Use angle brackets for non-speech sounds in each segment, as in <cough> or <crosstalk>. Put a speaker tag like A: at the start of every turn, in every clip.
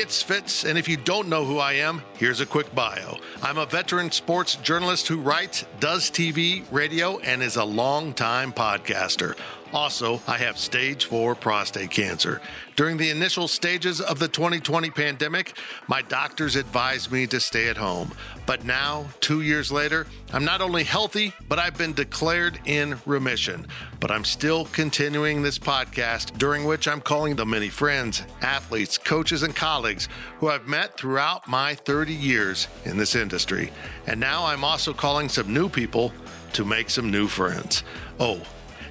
A: It's Fitz, and if you don't know who I am, here's a quick bio. I'm a veteran sports journalist who writes, does TV, radio, and is a longtime podcaster. Also, I have stage 4 prostate cancer. During the initial stages of the 2020 pandemic, my doctors advised me to stay at home. But now, two years later, I'm not only healthy, but I've been declared in remission. But I'm still continuing this podcast, during which I'm calling the many friends, athletes, coaches, and colleagues who I've met throughout my 30 years in this industry. And now I'm also calling some new people to make some new friends. Oh,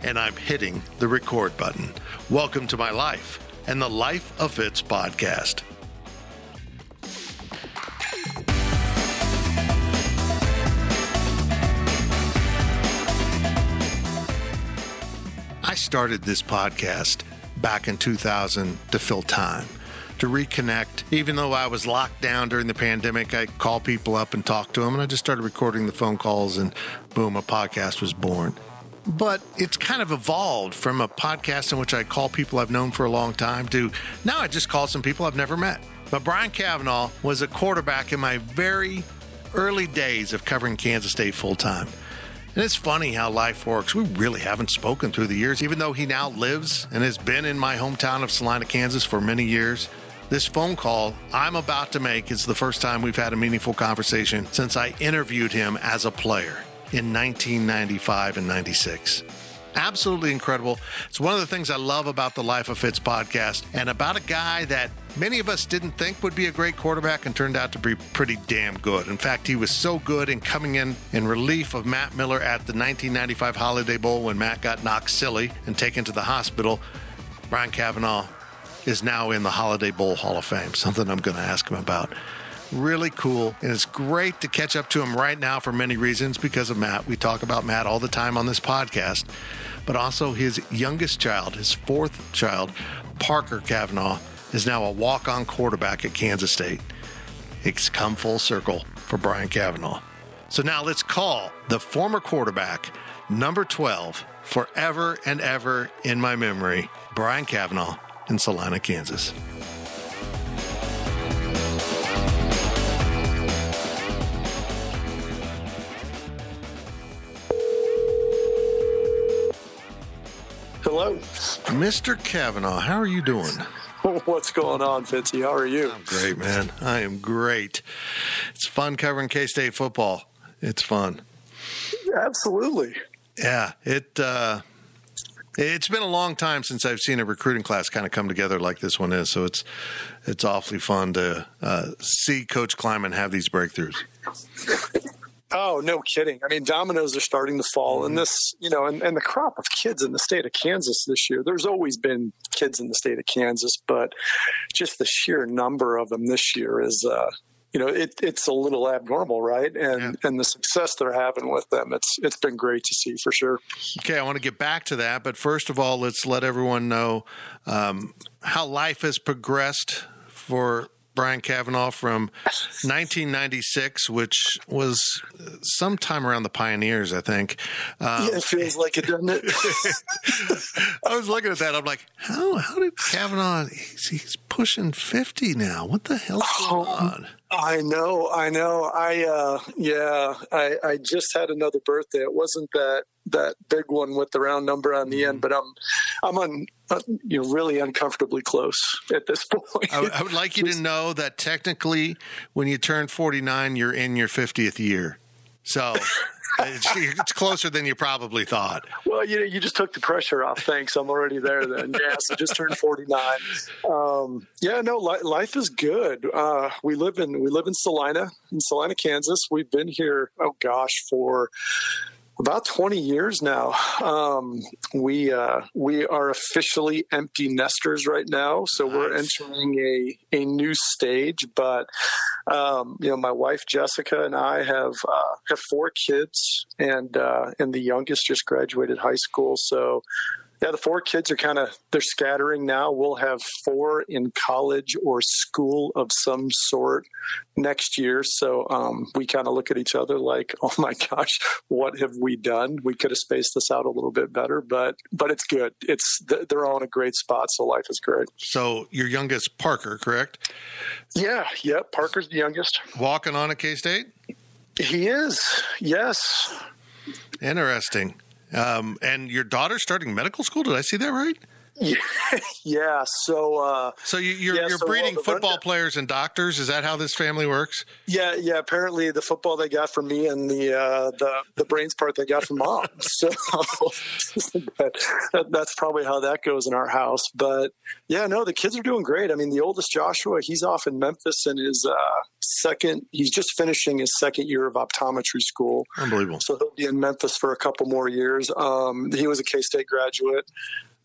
A: and I'm hitting the record button. Welcome to my life and the Life of Fitz podcast. I started this podcast back in 2000 to fill time, to reconnect. Even though I was locked down during the pandemic, I call people up and talk to them, and I just started recording the phone calls, and boom, a podcast was born but it's kind of evolved from a podcast in which I call people I've known for a long time to now I just call some people I've never met. But Brian Kavanagh was a quarterback in my very early days of covering Kansas State full time. And it's funny how life works. We really haven't spoken through the years, even though he now lives and has been in my hometown of Salina, Kansas for many years. This phone call I'm about to make is the first time we've had a meaningful conversation since I interviewed him as a player in 1995 and 96. Absolutely incredible. It's one of the things I love about the Life of Fitz podcast and about a guy that many of us didn't think would be a great quarterback and turned out to be pretty damn good. In fact, he was so good in coming in in relief of Matt Miller at the 1995 Holiday Bowl when Matt got knocked silly and taken to the hospital. Brian Kavanagh is now in the Holiday Bowl Hall of Fame, something I'm going to ask him about really cool. And it's great to catch up to him right now for many reasons because of Matt. We talk about Matt all the time on this podcast, but also his youngest child, his fourth child, Parker Kavanagh, is now a walk on quarterback at Kansas State. It's come full circle for Brian Kavanagh. So now let's call the former quarterback, number 12, forever and ever in my memory, Brian Kavanagh in Salina, Kansas.
B: Hello.
A: Mr. Kavanagh, how are you doing? <laughs>
B: What's going on, Fitzy? How are you?
A: I'm great, man. I am great. It's fun covering K State football. It's fun.
B: Absolutely.
A: Yeah, it uh, it's been a long time since I've seen a recruiting class kind of come together like this one is. So it's it's awfully fun to uh, see Coach Klieman have these breakthroughs. <laughs>
B: Oh, no kidding. I mean, dominoes are starting to fall and this, you know, and, and the crop of kids in the state of Kansas this year. There's always been kids in the state of Kansas, but just the sheer number of them this year is, uh, you know, it, it's a little abnormal, right? And yeah. and the success they're having with them, it's it's been great to see for sure.
A: Okay, I want to get back to that, but first of all, let's let everyone know um, how life has progressed for Brian Kavanagh from 1996, which was sometime around the Pioneers, I think.
B: Um, yeah, it feels like it, doesn't it? <laughs>
A: I was looking at that. I'm like, how how did Kavanagh? He's, he's pushing 50 now. What the hell's going oh, on?
B: I know, I know. I uh, yeah, I, I just had another birthday. It wasn't that that big one with the round number on the end, mm-hmm. but I'm I'm on uh, you know really uncomfortably close at this <laughs> point.
A: I, I would like you to know that technically, when you turn 49, you're in your 50th year. So <laughs> it's, it's, closer than you probably thought.
B: Well, you know, you just took the pressure off. Thanks, I'm already there. Then, yeah. So just turned 49. Um, yeah, no, li- life is good. Uh, we live in we live in Salina, in Salina, Kansas. We've been here. Oh gosh, for about 20 years now. Um, we uh, we are officially empty nesters right now, so nice. we're entering a a new stage. But um, you know, my wife Jessica and I have uh, have four kids, and uh, and the youngest just graduated high school. So yeah, the four kids are kind of they're scattering now. We'll have four in college or school of some sort next year. So um, we kind of look at each other like, <laughs> "Oh my gosh, what have we done? We could have spaced this out a little bit better." But but it's good. It's they're all in a great spot, so life is great.
A: So your youngest, Parker, correct?
B: Yeah, yeah. Parker's the youngest.
A: Walking on at K State.
B: He is. Yes.
A: Interesting. Um, and your daughter's starting medical school. Did I see that right?
B: Yeah, <laughs> yeah. So, uh,
A: so you, are you're, yeah, you're so breeding football players and doctors. Is that how this family works?
B: Yeah, yeah. Apparently, the football they got from me and the uh, the the brains part they got from mom. <laughs> so <laughs> that, that's probably how that goes in our house. But yeah, no, the kids are doing great. I mean, the oldest Joshua, he's off in Memphis and his uh, second. He's just finishing his second year of optometry school.
A: Unbelievable.
B: So he'll be in Memphis for a couple more years. Um, he was a K State graduate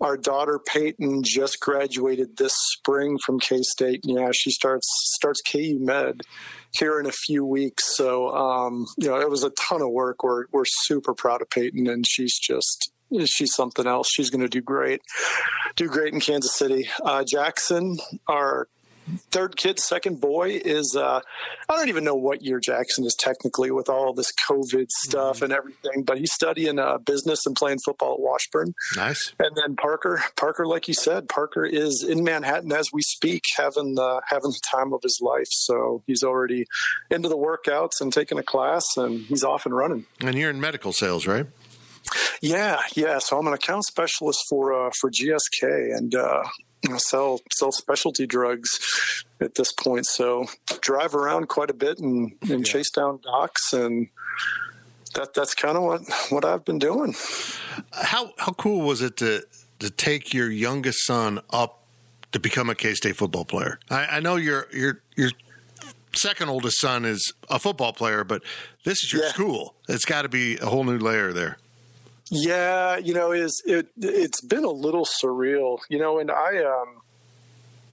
B: our daughter Peyton just graduated this spring from K State. Yeah, she starts starts KU Med here in a few weeks. So um, you know, it was a ton of work. We're we're super proud of Peyton, and she's just she's something else. She's going to do great, do great in Kansas City. Uh, Jackson, our third kid, second boy is uh, I don't even know what year Jackson is technically with all this COVID stuff mm-hmm. and everything, but he's studying uh, business and playing football at Washburn.
A: Nice.
B: And then Parker, Parker, like you said, Parker is in Manhattan as we speak, having the having the time of his life. So he's already into the workouts and taking a class, and he's off and running.
A: And you're in medical sales, right?
B: Yeah, yeah. So I'm an account specialist for uh, for GSK, and uh, sell sell specialty drugs at this point. So drive around quite a bit and, and yeah. chase down docs and that that's kind of what what I've been doing.
A: How how cool was it to to take your youngest son up to become a K State football player? I, I, know your your your second oldest son is a football player, but this is your yeah. school. It's got to be a whole new layer there.
B: Yeah, you know, is it it's been a little surreal, you know, and I um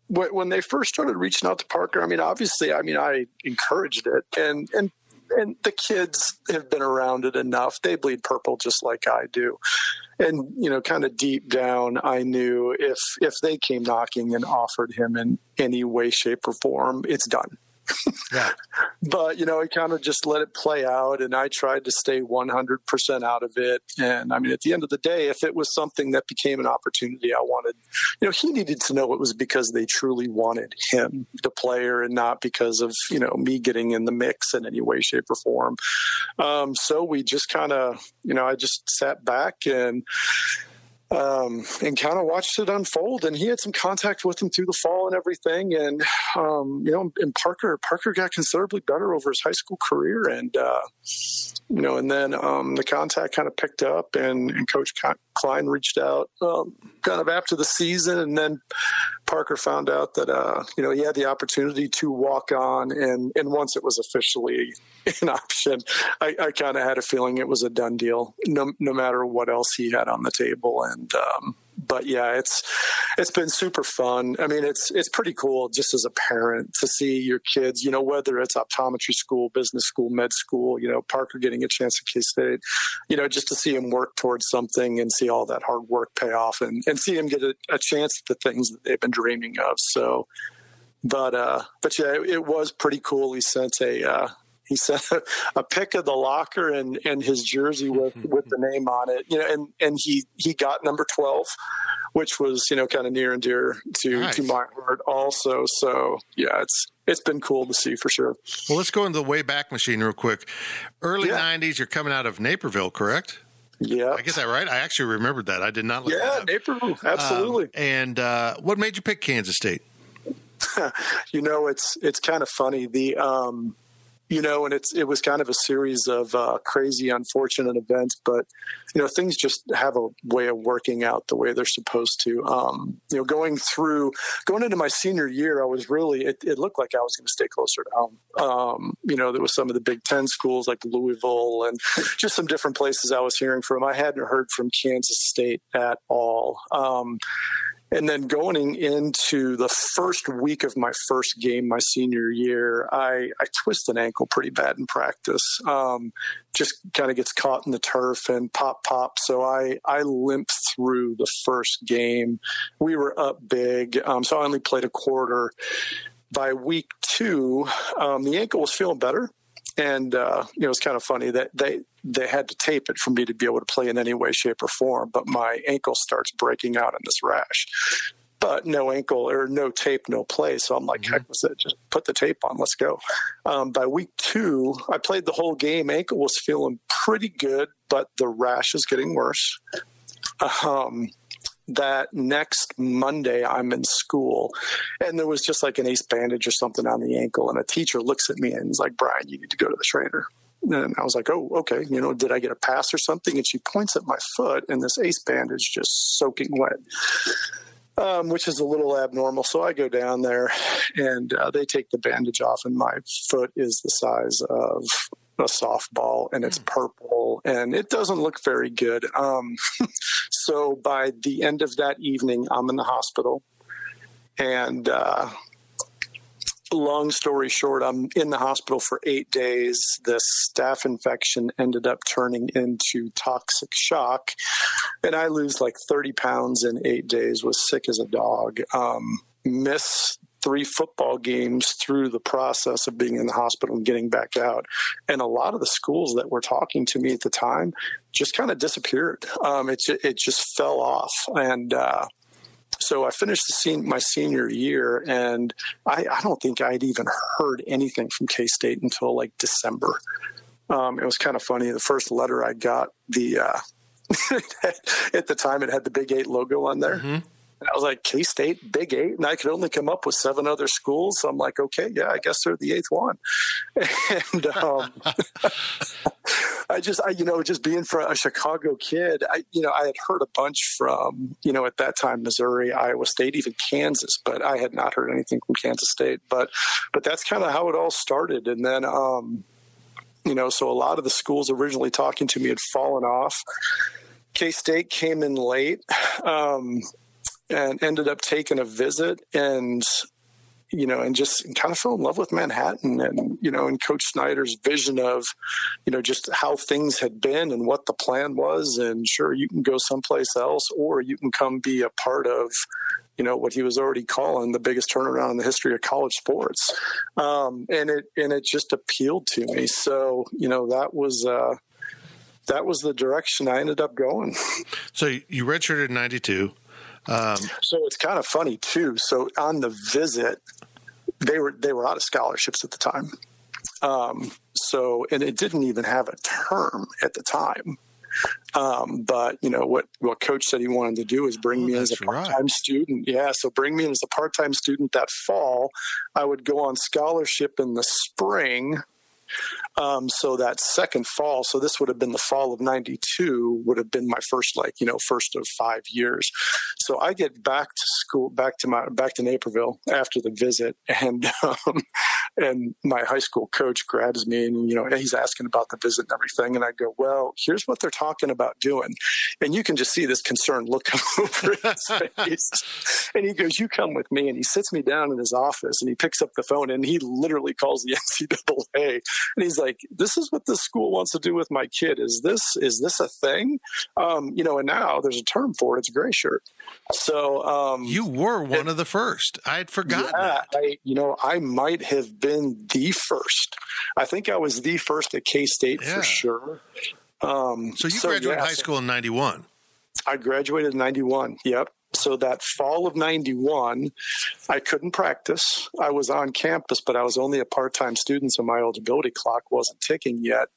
B: when they first started reaching out to Parker, I mean, obviously, I mean, I encouraged it, and and and the kids have been around it enough. They bleed purple just like I do, and you know, kind of deep down, I knew if if they came knocking and offered him in any way, shape, or form, it's done yeah. But, you know, I kind of just let it play out and I tried to stay 100% out of it. And I mean, at the end of the day, if it was something that became an opportunity I wanted, you know, he needed to know it was because they truly wanted him, the player, and not because of, you know, me getting in the mix in any way, shape, or form. Um, so we just kind of, you know, I just sat back and, um, and kind of watched it unfold. And he had some contact with him through the fall and everything. And um, you know, and Parker Parker got considerably better over his high school career, and uh, you know, and then um, the contact kind of picked up, and, and Coach Klein reached out um, kind of after the season, and then Parker found out that uh, you know he had the opportunity to walk on, and and once it was officially <laughs> an option, I, I kind of had a feeling it was a done deal, no no matter what else he had on the table, and um, but yeah, it's it's been super fun. I mean, it's it's pretty cool just as a parent to see your kids, you know, whether it's optometry school, business school, med school, you know, Parker getting a chance at K State, you know, just to see him work towards something and see all that hard work pay off and, and see him get a, a chance at the things that they've been dreaming of. So, but uh, but yeah, it, it was pretty cool. He sent a uh, he sent <laughs> a, a pic of the locker and, and his jersey with, with the name on it, you know, and, and he, he got number 12, which was, you know, kind of near and dear to, nice. to my heart also. So yeah, it's, it's been cool to see for sure.
A: Well, let's go into the way back machine real quick. Early yeah. 90s, you're coming out of Naperville, correct?
B: Yeah.
A: I get that right. I actually remembered that. I did not look
B: Yeah, Naperville. Absolutely. Um,
A: and uh, what made you pick Kansas State? <laughs>
B: you know, it's it's kind of funny. The um, you know, and it's it was kind of a series of uh, crazy, unfortunate events, but you know, things just have a way of working out the way they're supposed to. Um, you know, going through going into my senior year, I was really it, it looked like I was going to stay closer to home. Um, you know, there was some of the Big Ten schools like Louisville and just some different places I was hearing from. I hadn't heard from Kansas State at all. Um, and then going into the first week of my first game, my senior year, I, I twist an ankle pretty bad in practice. Um, just kind of gets caught in the turf and pop pop. So I I limped through the first game. We were up big, um, so I only played a quarter. By week two, um, the ankle was feeling better and uh, you know it's kind of funny that they they had to tape it for me to be able to play in any way, shape, or form. But my ankle starts breaking out in this rash. But no ankle or no tape, no play. So I'm like, mm-hmm. heck with it. Just put the tape on. Let's go. Um, by week two, I played the whole game. Ankle was feeling pretty good, but the rash is getting worse. Um, that next Monday I'm in school and there was just like an ace bandage or something on the ankle. And a teacher looks at me and is like, Brian, you need to go to the trainer. And I was like, oh, okay. You know, did I get a pass or something? And she points at my foot and this ace bandage just soaking wet. Um, which is a little abnormal. So I go down there and uh, they take the bandage off, and my foot is the size of a softball and it's hmm. purple and it doesn't look very good. Um, <laughs> so by the end of that evening, I'm in the hospital. And uh, long story short, I'm in the hospital for eight days. This staph infection ended up turning into toxic shock. And I lose like 30 pounds in eight days, was sick as a dog. Um, miss three football games through the process of being in the hospital and getting back out. And a lot of the schools that were talking to me at the time just kind of disappeared. Um, it, it just fell off. And, uh, so I finished my senior year, and I, I, don't think I'd even heard anything from K State until like December. Um, it was kind of funny. The first letter I got, the uh, <laughs> at the time it had the Big Eight logo on there. Mm-hmm. I was like, K State, Big Eight. And I could only come up with seven other schools. So I'm like, okay, yeah, I guess they're the eighth one. <laughs> And um, <laughs> I just, I, you know, just being for a Chicago kid, I, you know, I had heard a bunch from, you know, at that time, Missouri, Iowa State, even Kansas, but I had not heard anything from Kansas State. But, but that's kind of how it all started. And then, um, you know, so a lot of the schools originally talking to me had fallen off. K State came in late. Um, and ended up taking a visit and you know, and just kind of fell in love with Manhattan and, you know, and Coach Snyder's vision of, you know, just how things had been and what the plan was. And sure, you can go someplace else or you can come be a part of, you know, what he was already calling the biggest turnaround in the history of college sports. Um, and it, and it just appealed to me. So, you know, that was, uh, that was the direction I ended up going.
A: So you redshirted in 92.
B: Um, so it's kind of funny too. So on the visit, they were they were out of scholarships at the time. Um, so and it didn't even have a term at the time. Um, but you know what what coach said he wanted to do is bring oh, me as a part-time right. student. Yeah, so bring me in as a part-time student that fall. I would go on scholarship in the spring um, so that second fall, so this would have been the fall of 92, would have been my first, like, you know, first of five years. So I get back to school, back to my, back to Naperville after the visit and, <laughs> um, and my high school coach grabs me and, you know, he's asking about the visit and everything. And I go, well, here's what they're talking about doing. And you can just see this concerned look <laughs> over his face. And he goes, you come with me. And he sits me down in his office and he picks up the phone and he literally calls the <laughs> NCAA and he's like, "This is what this school wants to do with my kid. Is this is this a thing? Um, you know?" And now there's a term for it. It's gray shirt. So um,
A: you were one it, of the first. I had forgotten.
B: Yeah, I, you know, I might have been the first. I think I was the first at K State yeah. for sure.
A: Um, so you so, graduated yeah, high school in '91.
B: I graduated in '91. Yep. So that fall of 91, I couldn't practice. I was on campus, but I was only a part time student, so my eligibility clock wasn't ticking yet.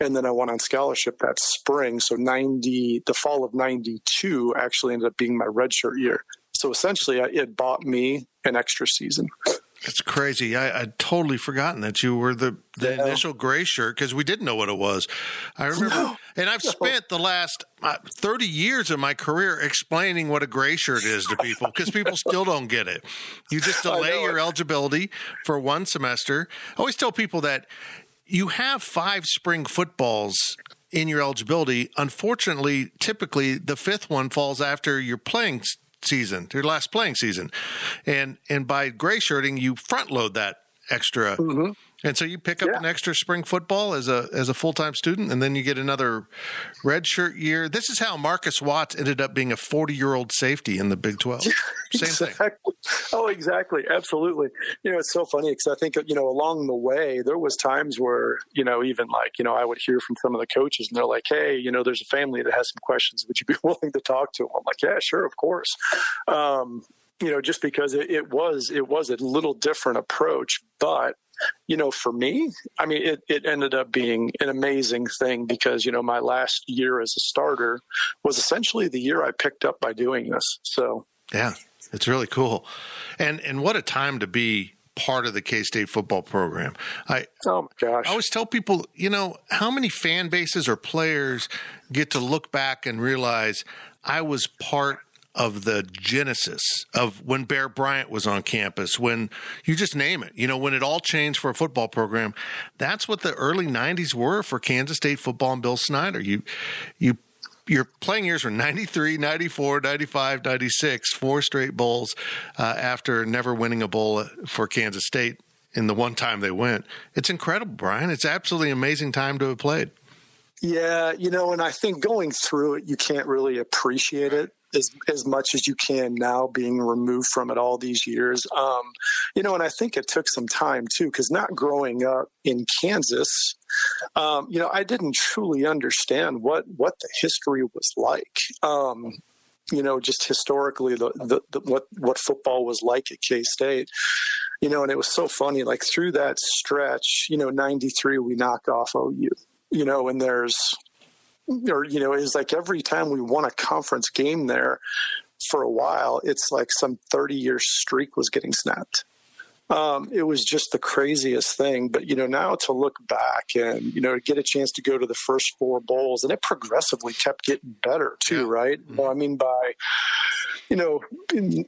B: And then I went on scholarship that spring. So 90, the fall of 92 actually ended up being my redshirt year. So essentially, it bought me an extra season.
A: It's crazy. I, I'd totally forgotten that you were the, the initial gray shirt because we didn't know what it was. I remember,
B: No.
A: and I've spent the last uh, 30 years of my career explaining what a gray shirt is to people because people still don't get it. You just <laughs> delay your eligibility for one semester. I always tell people that you have five spring footballs in your eligibility. Unfortunately, typically the fifth one falls after your playing season, your last playing season, and and by gray shirting, you front load that extra. Mm-hmm. And so you pick up.
B: Yeah.
A: an extra spring football as a as a full time student, and then you get another red shirt year. This is how Marcus Watts ended up being a forty year old safety in the Big Twelve. <laughs> Same thing.
B: Oh, exactly. Absolutely. You know, it's so funny because I think, you know, along the way, there was times where, you know, even like, you know, I would hear from some of the coaches and they're like, hey, you know, there's a family that has some questions. Would you be <laughs> willing to talk to them? I'm like, yeah, sure, of course. Um, you know, just because it, it was, it was a little different approach, but you know, for me, I mean, it, it ended up being an amazing thing because, you know, my last year as a starter was essentially the year I picked up by doing this. So,
A: Yeah, it's really cool, and and what a time to be part of the K State football program. I
B: oh my gosh.
A: I always tell people, you know, how many fan bases or players get to look back and realize I was part of the genesis of when Bear Bryant was on campus, when you just name it, you know, when it all changed for a football program. That's what the early 90s were for Kansas State football and Bill Snyder. You, you, your playing years were 93, 94, 95, 96, four straight bowls uh, after never winning a bowl for Kansas State in the one time they went. It's incredible, Brian. It's absolutely amazing time to have played.
B: Yeah, you know, and I think going through it, you can't really appreciate it as as much as you can now, being removed from it all these years. Um, you know, and I think it took some time too, because not growing up in Kansas, um, you know, I didn't truly understand what what the history was like. Um, you know, just historically, the, the, the what what football was like at K State. You know, and it was so funny. Like through that stretch, you know, '93 we knock off OU you know, and there's, or, you know, it's like every time we won a conference game there for a while, it's like some 30 year streak was getting snapped. Um, it was just the craziest thing. But, you know, now to look back and, you know, get a chance to go to the first four bowls, and it progressively kept getting better too,
A: Yeah.
B: right? Well, I mean, by, you know,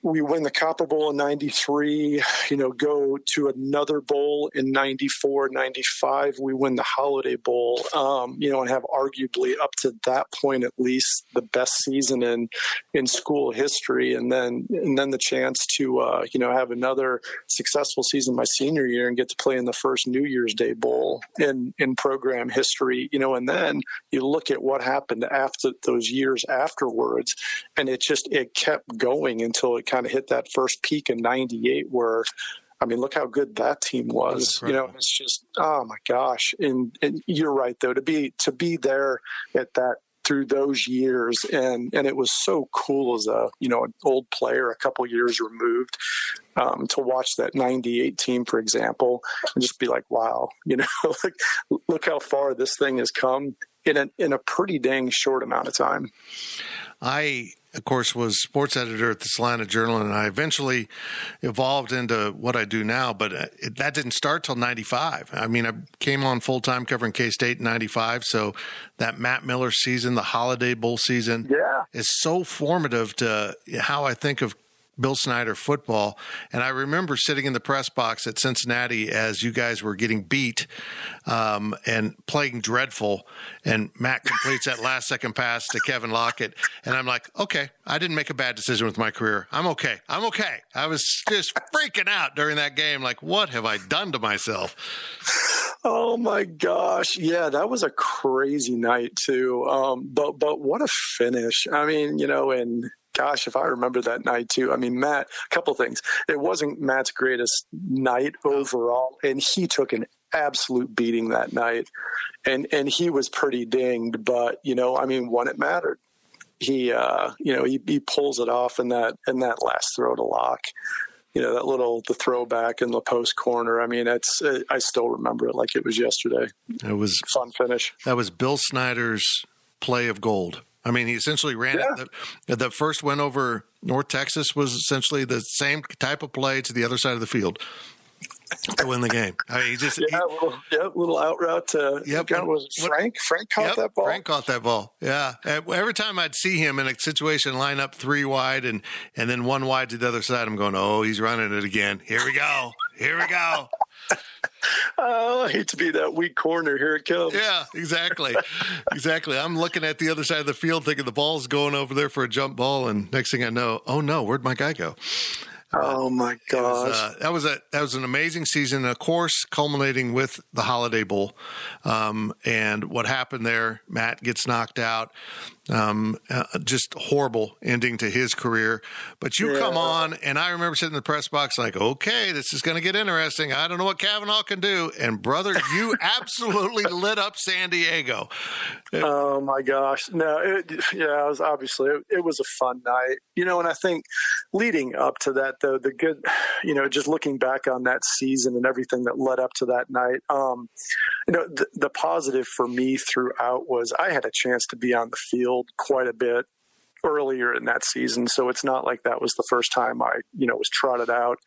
B: we win the Copper Bowl in 93, you know, go to another bowl in 94, 95. We win the Holiday Bowl, um, you know, and have arguably up to that point at least the best season in in school history. And then and then the chance to, uh, you know, have another successful season my senior year and get to play in the first New Year's Day Bowl in, in program history, you know, and then you look at what happened after those years afterwards and it just it kept going until it kind of hit that first peak in 98 where I mean, look how good that team was. You know, it's just oh my gosh. And and you're right though to be to be there at that through those years and and it was so cool as a you know an old player a couple years removed um, to watch that 98 team for example and just be like wow <laughs> you know like look how far this thing has come in a in a pretty dang short amount of time
A: I, of course, was sports editor at the Salina Journal, and I eventually evolved into what I do now. But uh, it, that didn't start till '95. I mean, I came on full time covering K State in '95. So that Matt Miller season, the Holiday Bowl season,
B: Yeah.
A: is so formative to how I think of Bill Snyder football. And I remember sitting in the press box at Cincinnati as you guys were getting beat um, and playing dreadful. And Matt completes that last second pass to Kevin Lockett. And I'm like, okay, I didn't make a bad decision with my career. I'm okay. I'm okay. I was just freaking out during that game. Like, what have I done to myself?
B: Oh my gosh. Yeah, that was a crazy night too. Um, but but what a finish. I mean, you know, and gosh, if I remember that night too. I mean, Matt, a couple things. It wasn't Matt's greatest night overall, and he took an absolute beating that night. And and he was pretty dinged, but you know, I mean, when it mattered, he uh, you know, he, he pulls it off in that in that last throw to lock you know that little the throwback in the post corner. I mean, it's I still remember it like it was yesterday.
A: It was
B: Fun finish.
A: that was Bill Snyder's play of gold. I mean, he essentially ran
B: Yeah.
A: it. The, the first win over North Texas was essentially the same type of play to the other side of the field. to win the game. I mean, he just
B: yeah, he, little, yeah, little out route uh, to yep. was Frank. Frank caught
A: yep,
B: that ball.
A: Frank caught that ball. Yeah. Every time I'd see him in a situation line up three wide and and then one wide to the other side, I'm going, oh, he's running it again. Here we go. Here we go.
B: Oh, I hate to be that weak corner. Here it comes.
A: Yeah, exactly. exactly. I'm looking at the other side of the field thinking the ball's going over there for a jump ball. And next thing I know, oh no, where'd my guy go?
B: Oh my gosh,
A: uh, that was a that was an amazing season. Of course, culminating with the Holiday Bowl, um, and what happened there. Matt gets knocked out. Um, uh, just horrible ending to his career. But you yeah. come on, and I remember sitting in the press box like, okay, this is going to get interesting. I don't know what Kavanagh can do. And brother, you <laughs> absolutely lit up San Diego.
B: Oh my gosh. No, it, yeah, it was obviously, it, it was a fun night, you know, and I think leading up to that though, the good, you know, just looking back on that season and everything that led up to that night, um, you know, the, the positive for me throughout was I had a chance to be on the field quite a bit earlier in that season. So it's not like that was the first time I, you know, was trotted out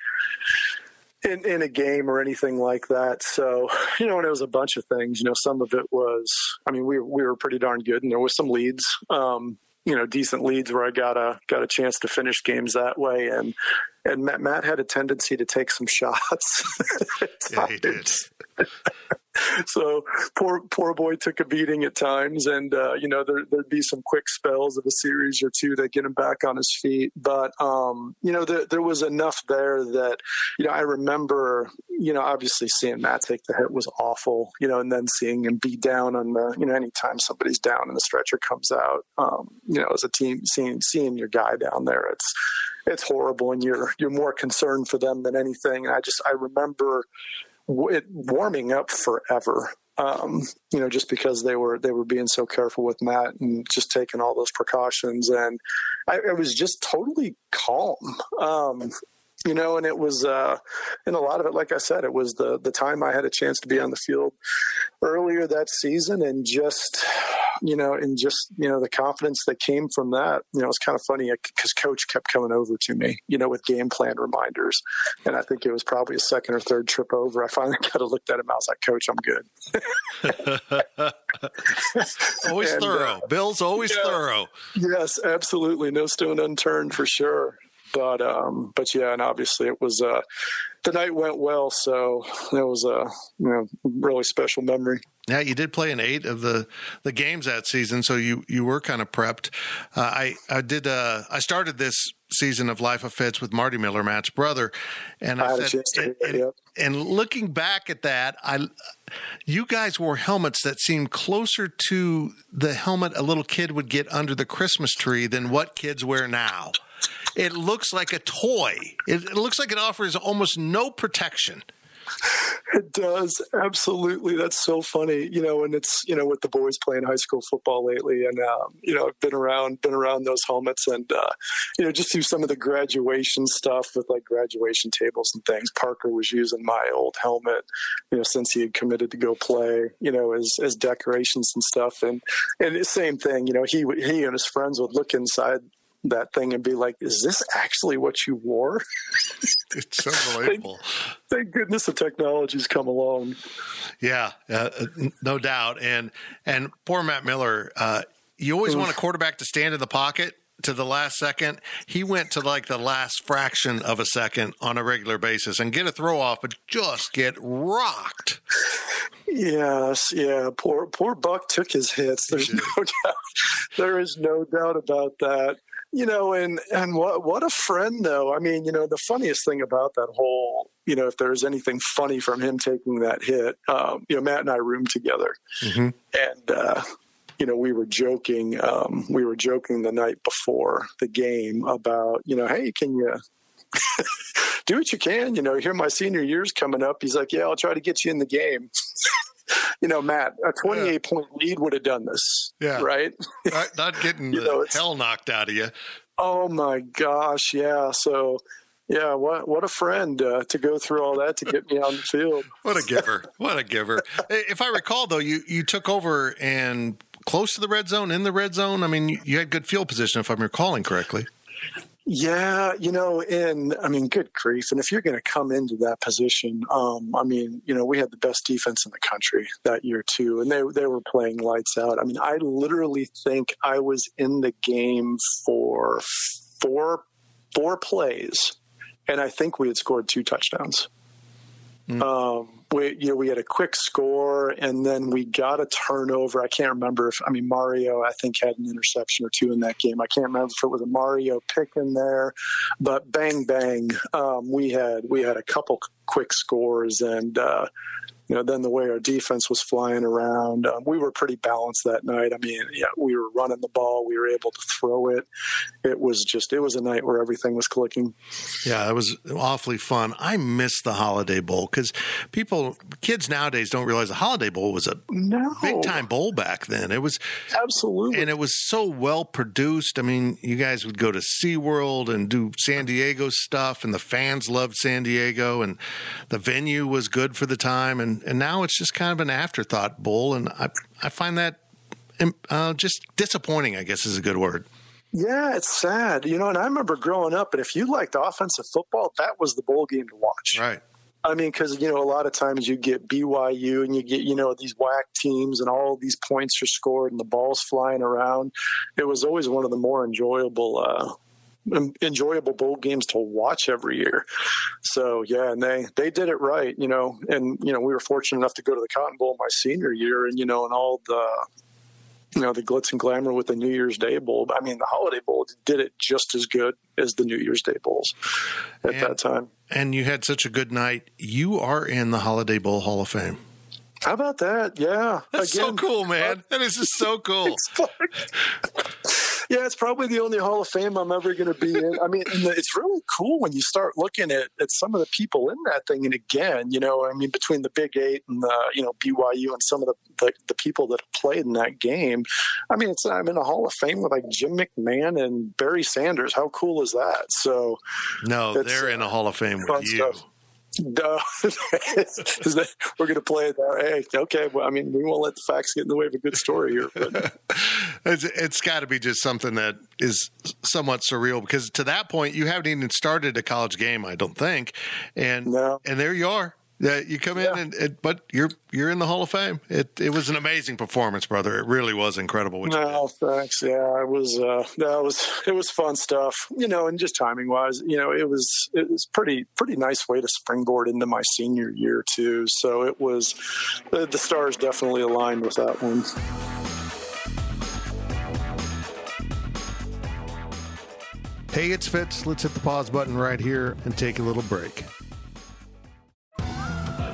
B: in, in a game or anything like that. So, you know, and it was a bunch of things, you know, some of it was, I mean, we, we were pretty darn good and there was some leads, um, you know, decent leads where I got a, got a chance to finish games that way. And, and Matt, Matt had a tendency to take some <laughs> shots.
A: yeah, he did. <laughs> <laughs>
B: so poor poor boy took a beating at times, and uh, you know there, would be some quick spells of a series or two that get him back on his feet. But um, you know there, there was enough there that you know I remember you know obviously seeing Matt take the hit was awful, you know, and then seeing him be down on the you know anytime somebody's down and the stretcher comes out, um, you know, as a team seeing seeing your guy down there, it's it's horrible, and you're you're more concerned for them than anything. And I just I remember it warming up forever. Um, you know, just because they were they were being so careful with Matt and just taking all those precautions, and I, I was just totally calm. Um, you know, and it was, uh, and a lot of it, like I said, it was the the time I had a chance to be on the field earlier that season, and just, you know, and just you know the confidence that came from that. You know, it's kind of funny because Coach kept coming over to me, you know, with game plan reminders, and I think it was probably a second or third trip over. I finally <laughs> got to look at him. I was like, Coach, I'm
A: good. <laughs> always <laughs> and, thorough. Uh, Bill's always yeah, thorough.
B: Yes, absolutely. No stone unturned for sure but um, but yeah, and obviously it was uh, the night went well, so it was a you know really special memory.
A: Yeah, you did play in eight of the, the games that season, so you, you were kind of prepped. Uh, I I did uh, I started this season of Life of Fitz with Marty Miller, Matt's brother, and I, I said, and, and, and, looking back at that, I you guys wore helmets that seemed closer to the helmet a little kid would get under the Christmas tree than what kids wear now. It looks like a toy. It, it looks like it offers almost no protection.
B: It does absolutely. That's so funny, you know. And it's you know with the boys playing high school football lately, and um, you know I've been around, been around those helmets, and uh, you know just through some of the graduation stuff with like graduation tables and things. Parker was using my old helmet, you know, since he had committed to go play, you know, as as decorations and stuff. And and the same thing, you know, he he and his friends would look inside that thing and be like, "Is this actually what you wore?" <laughs>
A: it's unbelievable.
B: thank, thank, goodness the technology's come along.
A: Yeah, uh, no doubt. And and poor Matt Miller. Uh, you always want a quarterback to stand in the pocket to the last second. He went to like the last fraction of a second on a regular basis and get a throw off, but just get rocked.
B: Yes, yeah. Poor poor Buck took his hits. There's no <laughs> doubt. There is no doubt about that you know, and and what what a friend though. I mean, you know, the funniest thing about that whole, you know, if there's anything funny from him taking that hit, um, you know, Matt and I roomed together, mm-hmm. and uh, you know, we were joking. Um, we were joking the night before the game about, you know, hey, can you <laughs> do what you can? You know, here my senior year's coming up. He's like, yeah, I'll try to get you in the game. <laughs> you know, Matt, a 28 yeah. point lead would have done this. Yeah. Right? <laughs>
A: not, not getting <laughs> the know, hell knocked out of you.
B: Oh my gosh. Yeah. So, yeah, what what a friend uh, to go through all that to get me on the field. <laughs>
A: what a giver! What a giver! if I recall, though, you you took over and close to the red zone, in the red zone. I mean, you, you had good field position, if I'm recalling correctly.
B: Yeah, you know, and I mean, good grief. And if you're going to come into that position, um, I mean, you know, we had the best defense in the country that year too, and they they were playing lights out. I mean, I literally think I was in the game for four four plays, and I think we had scored two touchdowns. Mm. Um, we you know we had a quick score and then we got a turnover. I can't remember if I mean Mario I think had an interception or two in that game. I can't remember if it was a Mario pick in there, but bang bang, um, we had we had a couple quick scores and uh, you know, then the way our defense was flying around, um, we were pretty balanced that night. I mean, yeah, we were running the ball, we were able to throw it. It was just, it was a night where everything was clicking.
A: Yeah, it was awfully fun. I miss the Holiday Bowl because people, kids nowadays don't realize the Holiday Bowl was a no. big time bowl back then. It was
B: absolutely,
A: and it was so well produced. I mean, you guys would go to SeaWorld and do San Diego stuff, and the fans loved San Diego, and the venue was good for the time. And and now it's just kind of an afterthought bowl, and I I find that uh, just disappointing. I guess is a good word.
B: Yeah, it's sad, you know. And I remember growing up, and if you liked offensive football, that was the bowl game to watch.
A: Right.
B: I mean, because you know, a lot of times you get BYU and you get you know these whack teams, and all these points are scored and the balls flying around. It was always one of the more enjoyable uh, enjoyable bowl games to watch every year. So yeah, and they they did it right, you know. And you know, we were fortunate enough to go to the Cotton Bowl my senior year, and you know, and all the you know the glitz and glamour with the New Year's Day Bowl. I mean, the Holiday Bowl did it just as good as the New Year's Day bowls at and, that time.
A: And you had such a good night. You are in the Holiday Bowl Hall of Fame.
B: How about that? Yeah,
A: that's Again, so cool, uh, man. That is just so cool. <laughs>
B: yeah, it's probably the only Hall of Fame I'm ever going to be in. I mean, it's really cool when you start looking at, at some of the people in that thing. And again, you know, I mean, between the Big Eight and the, you know, BYU and some of the, the, the people that have played in that game, I mean, it's, I'm in a Hall of Fame with like Jim McMahon and Barry Sanders. How cool is that? So,
A: no, they're in a Hall of Fame with you. Stuff.
B: No, <laughs> we're going to play it. Hey, okay. Well, I mean, we won't let the facts get in the way of a good story here. But. <laughs>
A: it's, it's got to be just something that is somewhat surreal because to that point, you haven't even started a college game, I don't think, and no. and there you are. Yeah, you come in and, it, but you're you're in the Hall of Fame. It it was an amazing performance, brother. It really was incredible.
B: no, thanks. Yeah, it was. Uh, that was it was fun stuff. You know, and just timing wise, you know, it was it was pretty pretty nice way to springboard into my senior year too. So it was the, the stars definitely aligned with that one.
A: Hey, it's Fitz. Let's hit the pause button right here and take a little break.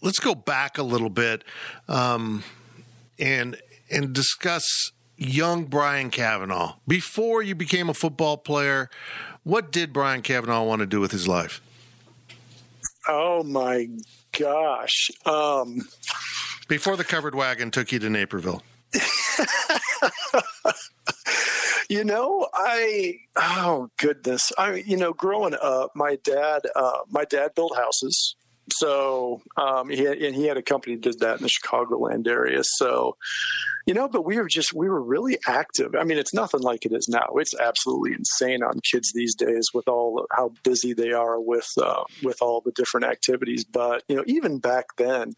A: let's go back a little bit um, and and discuss young Brian Kavanagh Before you became a football player, what did Brian Kavanagh want to do with his life?
B: Oh my gosh. Um,
A: Before the covered wagon took you to Naperville. <laughs>
B: you know, I oh goodness. I you know, growing up, my dad uh, my dad built houses so um, he had, and he had a company that did that in the Chicagoland area. So, you know, but we were just we were really active. I mean, it's nothing like it is now. It's absolutely insane on kids these days with all how busy they are with uh, with all the different activities. But you know, even back then,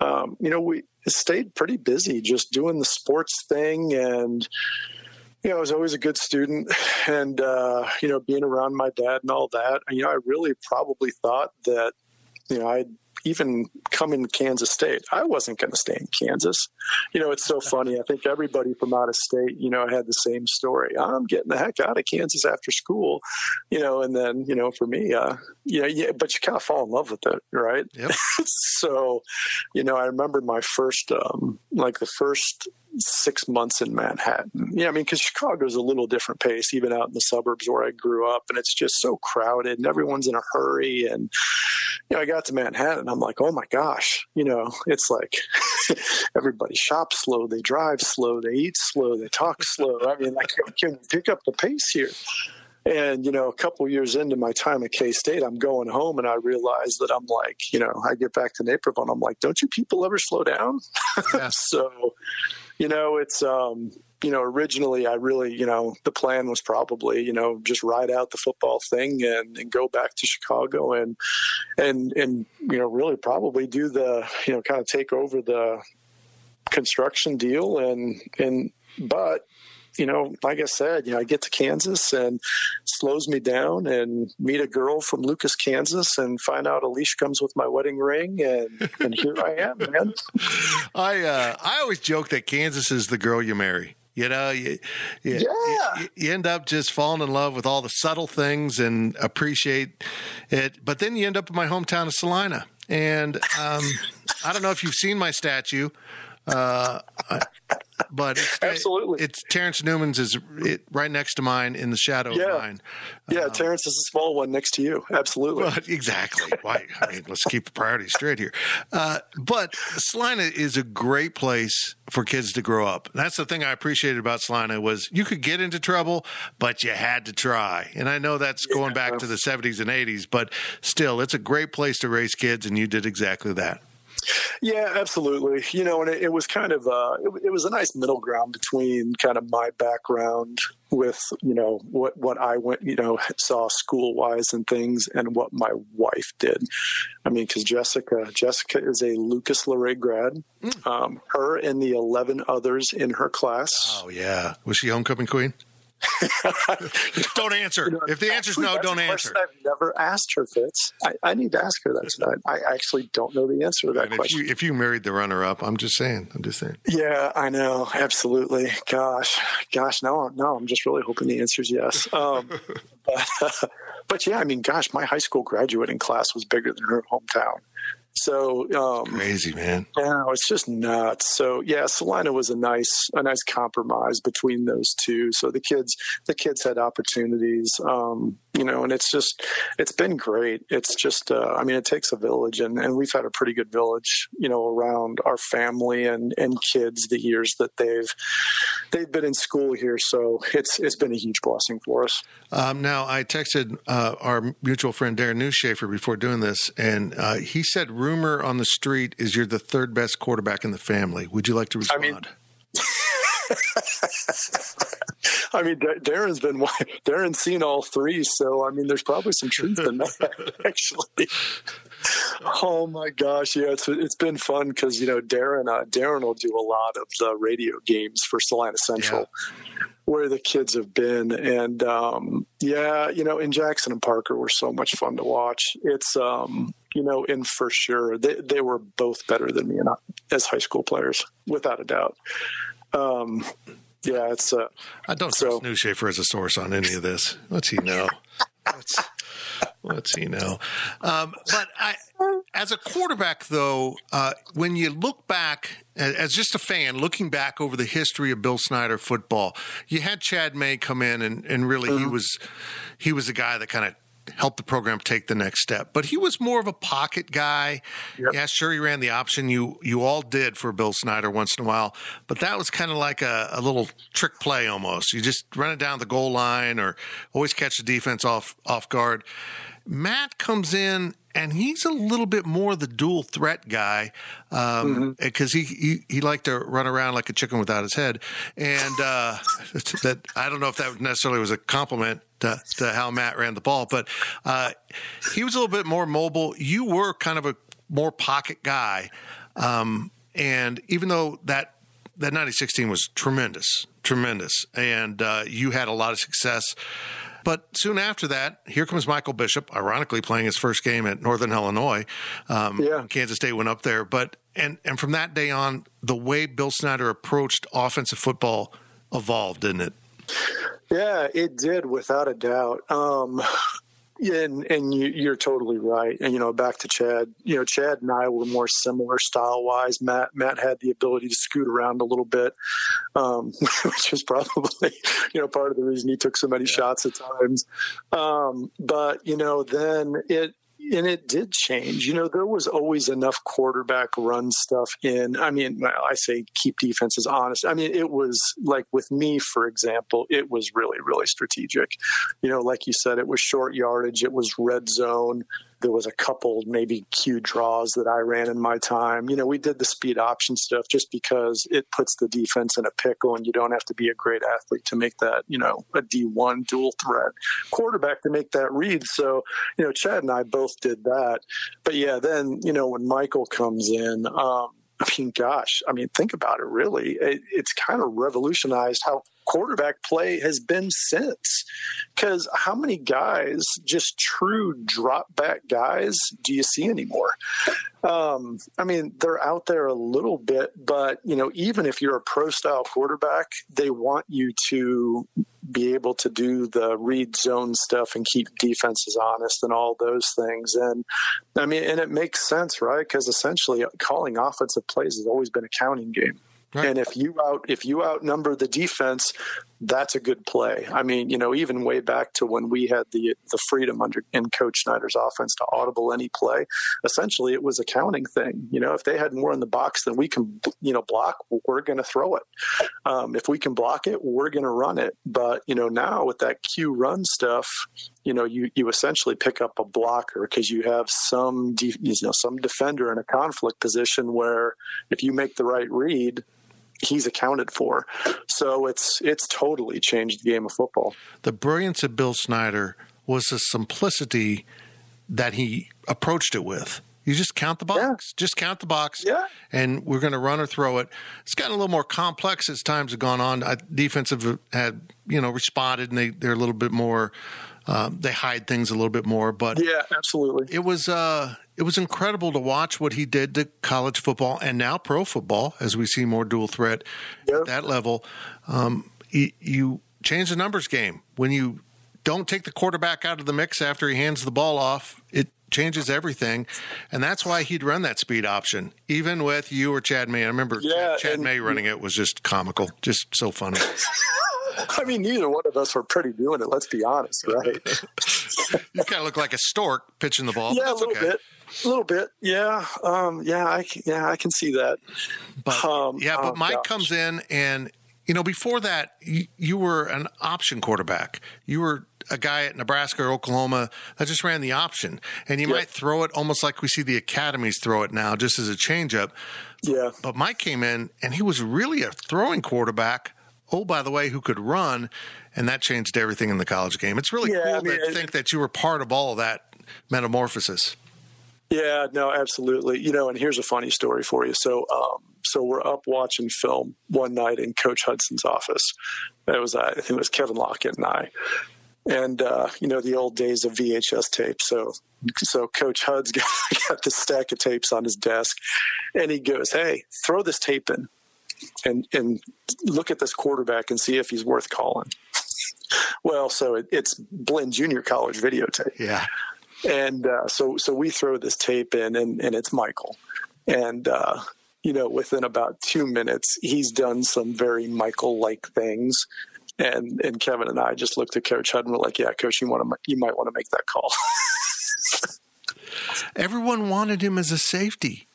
B: um, you know, we stayed pretty busy just doing the sports thing and you know, I was always a good student and, uh, you know, being around my dad and all that, you know, I really probably thought that, you know, I'd even come in Kansas State. I wasn't going to stay in Kansas. You know, it's so <laughs> funny. I think everybody from out of state, you know, had the same story. I'm getting the heck out of Kansas after school, you know, and then, you know, for me, uh, yeah, yeah, but you kind of fall in love with it, right?
A: Yep. <laughs>
B: so, you know, I remember my first, um, like the first six months in Manhattan. Yeah, I mean, because Chicago's a little different pace, even out in the suburbs where I grew up, and it's just so crowded and everyone's in a hurry. And you know, I got to Manhattan, I'm like, oh my gosh, you know, it's like <laughs> everybody shops slow, they drive slow, they eat slow, they talk slow. I mean, I <laughs> can, can pick up the pace here. And, you know, a couple years into my time at K State, I'm going home and I realize that I'm like, you know, I get back to Naperville and I'm like, don't you people ever slow down? <laughs> Yeah. so, you know, it's, um, you know, originally I really, you know, the plan was probably, you know, just ride out the football thing and, and go back to Chicago and, and, and, you know, really probably do the, you know, kind of take over the construction deal and, and, but you know, like I said, you know, I get to Kansas and slows me down and meet a girl from Lucas, Kansas, and find out Alicia comes with my wedding ring, and and here I am, man. <laughs>
A: I uh, I always joke that Kansas is the girl you marry. You know, you, you,
B: yeah.
A: you, you, end up just falling in love with all the subtle things and appreciate it. But then you end up in my hometown of Salina. And um, I don't know if you've seen my statue. Uh, but it's, <laughs>
B: absolutely,
A: it's Terrence Newman's is it, right next to mine in the shadow
B: yeah.
A: of mine.
B: Yeah, um, Terrence is a small one next to you. Absolutely,
A: but <laughs> exactly. Why? I mean, let's keep the priorities straight here. Uh, but Salina is a great place for kids to grow up. And that's the thing I appreciated about Salina was you could get into trouble, but you had to try. And I know that's going yeah. back to the 70s and 80s, but still, it's a great place to raise kids, and you did exactly that.
B: Yeah, absolutely. You know, and it, it was kind of uh, it, it, was a nice middle ground between kind of my background with you know what what I went you know saw school wise and things, and what my wife did. I mean, because Jessica Jessica is a Lucas Luray grad. Mm. Um, her and the eleven others in her class.
A: Oh yeah, was she homecoming queen? <laughs> don't answer. You know, if the answer is no, don't answer.
B: I've never asked her, Fitz. I, I, need to ask her that tonight. I actually don't know the answer to that
A: and
B: question.
A: If you, if you married the runner-up, I'm just saying. I'm just saying.
B: Yeah, I know. Absolutely. Gosh, gosh. No, no. I'm just really hoping the answer is yes. Um, <laughs> but, uh, <laughs> but yeah, I mean, gosh, my high school graduating class was bigger than her hometown. So um,
A: crazy, man.
B: Yeah, it's just nuts. So yeah, Salina was a nice a nice compromise between those two. So the kids the kids had opportunities, um, you know, and it's just it's been great. It's just uh, I mean, it takes a village, and, and we've had a pretty good village, you know, around our family and and kids the years that they've they've been in school here. So it's it's been a huge blessing for us.
A: Um, now I texted uh, our mutual friend Darren Newshafer before doing this, and uh, he said rumor on the street is you're the third best quarterback in the family. Would you like to respond? I mean, <laughs>
B: I mean, Darren's been <laughs> Darren's seen all three, so I mean, there's probably some truth in that. <laughs> Actually, oh my gosh, yeah, it's it's been fun because you know Darren uh, Darren will do a lot of the radio games for Salina Central. Yeah where the kids have been. And um, yeah, you know, in Jackson and Parker were so much fun to watch. It's um, you know, and for sure they they were both better than me as high school players, without a doubt. Um, yeah, it's. Uh,
A: I don't so, trust Newshafer as a source on any of this. What's he know? What's, what's he know? Um, but I, as a quarterback, though, uh, when you look back as just a fan, looking back over the history of Bill Snyder football, you had Chad May come in, and, and really mm-hmm. he was he was the guy that kind of help the program take the next step. But he was more of a pocket guy. Yep. Yeah, sure, he ran the option. You you all did for Bill Snyder once in a while, but that was kind of like a, a little trick play almost. You just run it down the goal line or always catch the defense off off guard. Matt comes in and he's a little bit more the dual threat guy because um, mm-hmm. he, he, he liked to run around like a chicken without his head, and uh, <laughs> that I don't know if that necessarily was a compliment to, to how Matt ran the ball, but uh, he was a little bit more mobile. You were kind of a more pocket guy, um, and even though that that 96 team was tremendous, tremendous, and uh, you had a lot of success. But soon after that, here comes Michael Bishop, ironically playing his first game at Northern Illinois. Um, yeah. Kansas State went up there, but and and from that day on, the way Bill Snyder approached offensive football evolved, didn't it?
B: Yeah, it did, without a doubt. Um, and and you, are totally right. And you know, back to Chad. You know, Chad and I were more similar style wise. Matt Matt had the ability to scoot around a little bit, um, <laughs> which is probably you know part of the reason he took so many yeah. shots at times. Um, but you know, then it and it did change. You know, there was always enough quarterback run stuff in. I mean, I say keep defenses honest. I mean, it was like with me, for example, it was really, really strategic. You know, like you said, it was short yardage, it was red zone there was a couple maybe cue draws that I ran in my time. You know, we did the speed option stuff just because it puts the defense in a pickle and you don't have to be a great athlete to make that, you know, a D1 dual threat quarterback to make that read. So, you know, Chad and I both did that. But yeah, then, you know, when Michael comes in, um, I mean, gosh, I mean, think about it really. It, it's kind of revolutionized how quarterback play has been since. Because how many guys, just true drop back guys, do you see anymore? Um, I mean, they're out there a little bit, but you know, even if you're a pro style quarterback, they want you to be able to do the read zone stuff and keep defenses honest and all those things. And I mean, and it makes sense, right? Because essentially, calling offensive plays has always been a counting game. Right. And if you out if you outnumber the defense, that's a good play. I mean, you know, even way back to when we had the the freedom under in Coach Snyder's offense to audible any play, essentially it was a counting thing. You know, if they had more in the box than we can, you know, block, we're going to throw it. Um, if we can block it, we're going to run it. But you know, now with that Q run stuff, you know, you you essentially pick up a blocker because you have some de- you know some defender in a conflict position where if you make the right read he's accounted for. So it's it's totally changed the game of football.
A: The brilliance of Bill Snyder was the simplicity that he approached it with. You just count the box. Yeah. Just count the box.
B: Yeah.
A: And we're going to run or throw it. It's gotten a little more complex as times have gone on. Defensive had, you know, responded and they, they're a little bit more, um, they hide things a little bit more. But
B: yeah, absolutely.
A: It was, uh, it was incredible to watch what he did to college football and now pro football as we see more dual threat yep. at that level. Um, you, you change the numbers game when you don't take the quarterback out of the mix after he hands the ball off. It changes everything, and that's why he'd run that speed option, even with you or Chad May. I remember yeah, Chad May running it was just comical, just so funny. <laughs>
B: I mean, neither one of us were pretty doing it. Let's be honest, right? <laughs>
A: you kind of look like a stork pitching the ball.
B: Yeah, a little
A: okay.
B: bit. A little bit, yeah, um, yeah, I yeah, I can see that.
A: But um, yeah, but oh, Mike gosh. comes in, and you know, before that, you, you, were an option quarterback. You were a guy at Nebraska or Oklahoma that just ran the option, and you yep. might throw it almost like we see the academies throw it now, just as a changeup.
B: Yeah.
A: But Mike came in, and he was really a throwing quarterback. Oh, by the way, who could run, and that changed everything in the college game. It's really yeah, cool I mean, to think that you were part of all of that metamorphosis.
B: Yeah, no, absolutely. You know, and here's a funny story for you. So, um, so we're up watching film one night in Coach Hudson's office. It was I think it was Kevin Lockett and I, and uh, you know the old days of VHS tape. So, so Coach Huds <laughs> got, got this stack of tapes on his desk, and he goes, "Hey, throw this tape in, and and look at this quarterback and see if he's worth calling." <laughs> well, so it, it's Blinn Junior College videotape.
A: Yeah.
B: And uh, so, so we throw this tape in, and, and it's Michael. And uh, you know, within about two minutes, he's done some very Michael-like things. And and Kevin and I just looked at Coach Hud and we're like, "Yeah, Coach, you want to you might want to make that call." <laughs>
A: Everyone wanted him as a safety.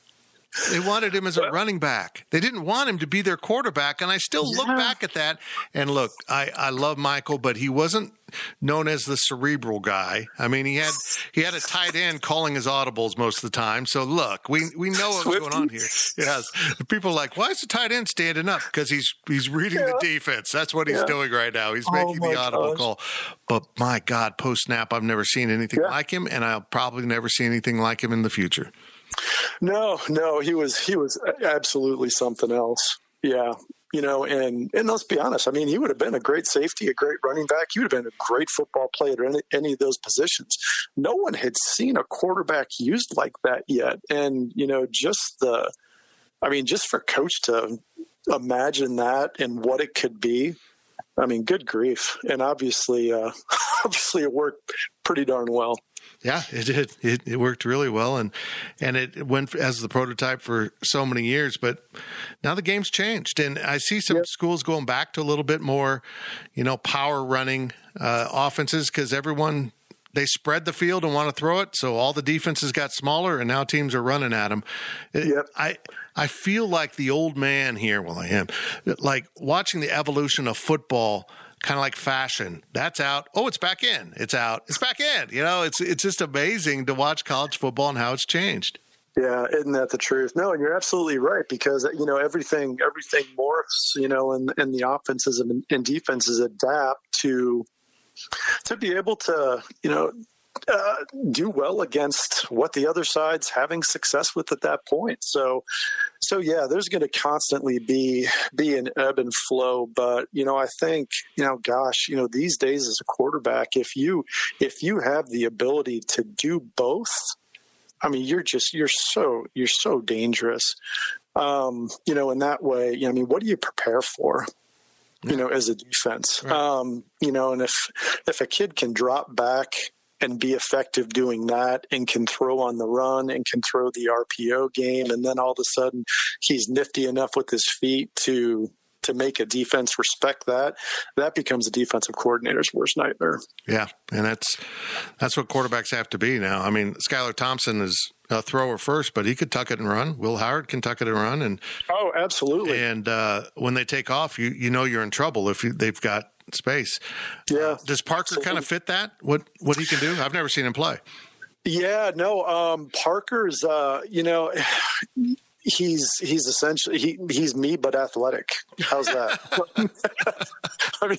A: They wanted him as a running back. They didn't want him to be their quarterback. And I still yeah. look back at that and look, I, I love Michael, but he wasn't known as the cerebral guy. I mean, he had he had a tight end calling his audibles most of the time. So look, we we know what's going on here. Yes, people are like, why is the tight end standing up? Because he's he's reading yeah. the defense. That's what he's yeah. doing right now. He's oh making oh the audible gosh. call. But my God, post snap, I've never seen anything yeah. like him, and I'll probably never see anything like him in the future.
B: No, no, he was he was absolutely something else. Yeah, you know, and and let's be honest. I mean, he would have been a great safety, a great running back. He would have been a great football player at any, any of those positions. No one had seen a quarterback used like that yet, and you know, just the, I mean, just for coach to imagine that and what it could be. I mean, good grief, and obviously, uh, <laughs> obviously, it worked pretty darn well.
A: Yeah, it did. It, it, worked really well, and and it went as the prototype for so many years. But now the game's changed, and I see some yep. schools going back to a little bit more, you know, power running uh, offenses because everyone they spread the field and want to throw it, so all the defenses got smaller, and now teams are running at them.
B: Yep.
A: I I feel like the old man here. Well, I am like watching the evolution of football kind of like fashion. That's out. Oh, it's back in. It's out. It's back in. You know, it's it's just amazing to watch college football and how it's changed.
B: Yeah, isn't that the truth? No, and you're absolutely right because you know everything everything morphs. You know, and and the offenses and, and defenses adapt to to be able to you know uh, do well against what the other side's having success with at that point. So, so yeah, there's going to constantly be be an ebb and flow. But you know, I think you know, gosh, you know, these days as a quarterback, if you if you have the ability to do both, I mean, you're just you're so you're so dangerous. Um, you know, in that way, you know, I mean, what do you prepare for? you know, as a defense. Right. Um, you know, and if if a kid can drop back and be effective doing that and can throw on the run and can throw the RPO game. And then all of a sudden he's nifty enough with his feet to to make a defense respect that, that becomes a defensive coordinator's worst nightmare.
A: Yeah, and that's that's what quarterbacks have to be now. I mean, Skylar Thompson is a thrower first, but he could tuck it and run. Will Howard can tuck it and run, and
B: oh, absolutely.
A: And uh, when they take off, you you know you're in trouble if you, they've got space.
B: Yeah. Uh,
A: does Parker kind of fit that? What what he can do? I've never seen him play.
B: Yeah, no. Um, Parker's, uh, you know, <sighs> he's he's essentially he, he's me but athletic. How's that? <laughs> I mean,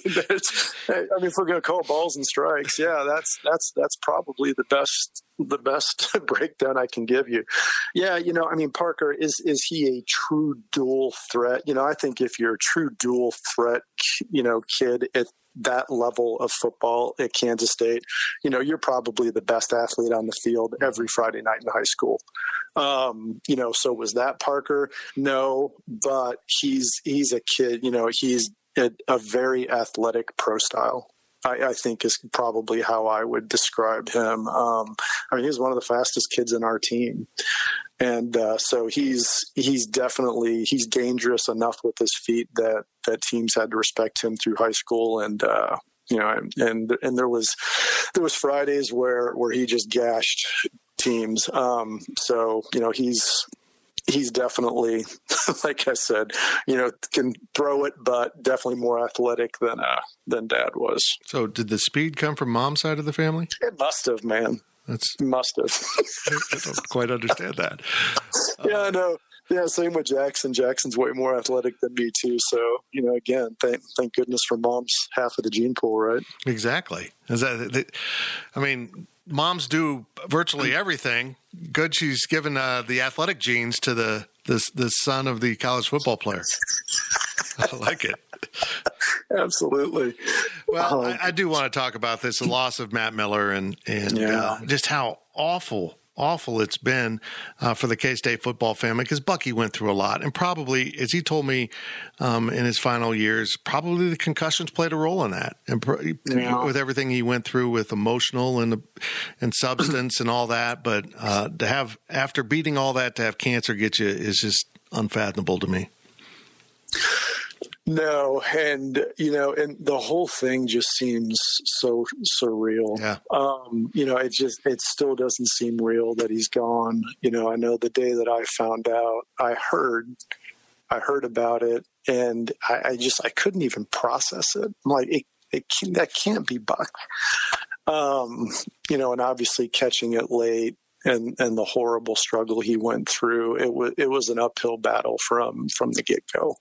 B: I mean, if we're going to call balls and strikes, yeah, that's that's that's probably the best the best <laughs> breakdown I can give you. Yeah, you know, I mean, Parker is is he a true dual threat? You know, I think if you're a true dual threat, you know, kid at that level of football at Kansas State, you know, you're probably the best athlete on the field every Friday night in high school. Um, you know, so was that Parker? No, but he's he's a kid. You know, he's a, a very athletic pro style. I, I, think is probably how I would describe him. Um, I mean, he's one of the fastest kids in our team, and uh, so he's he's definitely he's dangerous enough with his feet that that teams had to respect him through high school, and uh, you know, and, and and there was there was Fridays where where he just gashed teams. Um, so you know, he's he's definitely, <laughs> like I said, you know, can throw it, but definitely more athletic than uh, than Dad was.
A: So, did the speed come from Mom's side of the family?
B: It must have, man.
A: That's
B: must have. <laughs>
A: I don't quite understand that.
B: yeah, I know. Yeah, same with Jackson. Jackson's way more athletic than me too. So you know, again, thank thank goodness for mom's half of the gene pool, right?
A: Exactly. Is that? I mean, moms do virtually everything. Good, she's given uh, the athletic genes to the the the son of the college football player. <laughs> I like it.
B: Absolutely.
A: Well, I, I, do want to talk about this: the loss of Matt Miller and and yeah. uh, just how awful awful it's been uh, for the K State football family because Bucky went through a lot, and probably, as he told me um, in his final years, probably the concussions played a role in that, and yeah. with everything he went through with emotional and and substance and all that. But uh, to have after beating all that, to have cancer get you is just unfathomable to me.
B: No, and you know, and the whole thing just seems so surreal.
A: Yeah.
B: Um, you know, it just it still doesn't seem real that he's gone. You know, I know the day that I found out, I heard, I heard about it, and I, I just I couldn't even process it. I'm like, it, it can, that can't be Buck. Um, you know, and obviously catching it late and and the horrible struggle he went through, it was it was an uphill battle from from the get go.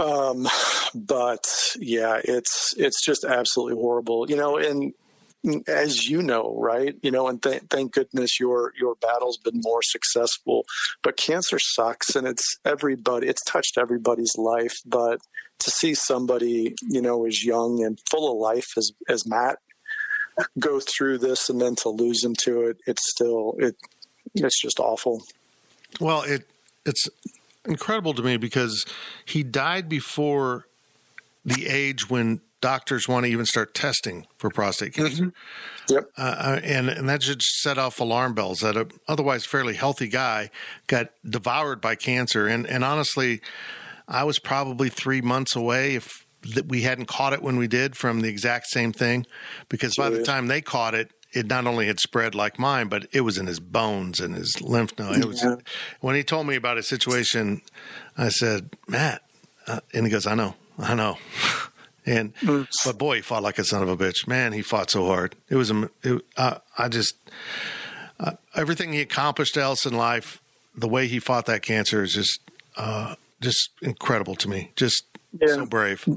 B: Um, but yeah, it's it's just absolutely horrible, you know. And as you know, right? You know, and th- thank goodness your your battle's been more successful. But cancer sucks, and it's everybody. It's touched everybody's life. But to see somebody, you know, as young and full of life as as Matt go through this, and then to lose him to it, it's still it. It's just awful.
A: Well, it it's incredible to me because he died before the age when doctors want to even start testing for prostate cancer.
B: Mm-hmm. Yep.
A: Uh, and, and that should set off alarm bells that a otherwise fairly healthy guy got devoured by cancer. And, and honestly, I was probably three months away if that we hadn't caught it when we did from the exact same thing, because by the time they caught it, it not only had spread like mine, but it was in his bones and his lymph node. It was,
B: Yeah.
A: when he told me about his situation, I said, Matt, uh, and he goes, I know, I know. <laughs> And but boy, he fought like a son of a bitch. Man, he fought so hard. It was a. It, uh, I just uh, everything he accomplished else in life, the way he fought that cancer is just uh, just incredible to me. Just so brave.